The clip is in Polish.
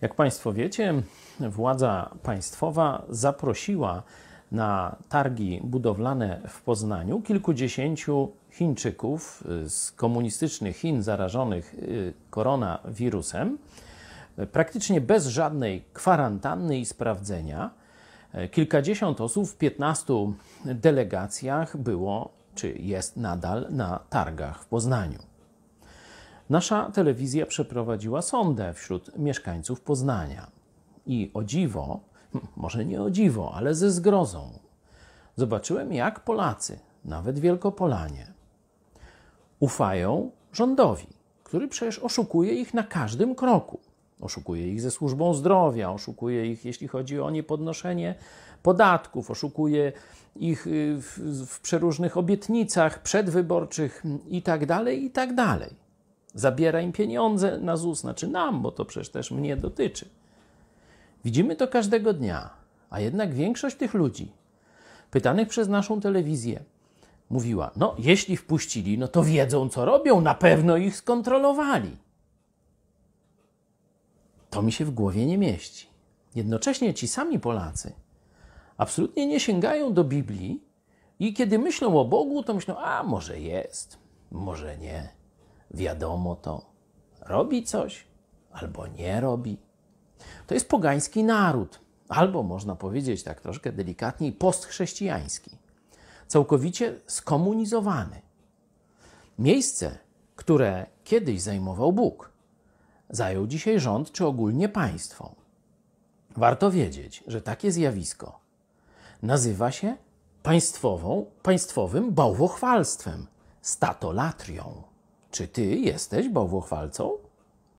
Jak Państwo wiecie, władza państwowa zaprosiła na targi budowlane w Poznaniu kilkudziesięciu Chińczyków z komunistycznych Chin zarażonych y, koronawirusem, praktycznie bez żadnej kwarantanny i sprawdzenia. Kilkadziesiąt osób w 15 delegacjach było czy jest nadal na targach w Poznaniu. Nasza telewizja przeprowadziła sondę wśród mieszkańców Poznania. I o dziwo, może nie o dziwo, ale ze zgrozą, zobaczyłem, jak Polacy, nawet Wielkopolanie, ufają rządowi, który przecież oszukuje ich na każdym kroku. Oszukuje ich ze służbą zdrowia, oszukuje ich, jeśli chodzi o niepodnoszenie podatków, oszukuje ich y, w, w przeróżnych obietnicach przedwyborczych i tak Zabiera im pieniądze na ZUS, znaczy nam, bo to przecież też mnie dotyczy. Widzimy to każdego dnia, a jednak większość tych ludzi, pytanych przez naszą telewizję, mówiła: No, jeśli wpuścili, no to wiedzą, co robią, na pewno ich skontrolowali. To mi się w głowie nie mieści. Jednocześnie ci sami Polacy absolutnie nie sięgają do Biblii i kiedy myślą o Bogu, to myślą: A może jest, może nie, wiadomo to, robi coś albo nie robi. To jest pogański naród, albo można powiedzieć tak troszkę delikatniej, postchrześcijański, całkowicie skomunizowany. Miejsce, które kiedyś zajmował Bóg, zajął dzisiaj rząd czy ogólnie państwo. Warto wiedzieć, że takie zjawisko nazywa się państwową, państwowym bałwochwalstwem, statolatrią. Czy ty jesteś bałwochwalcą?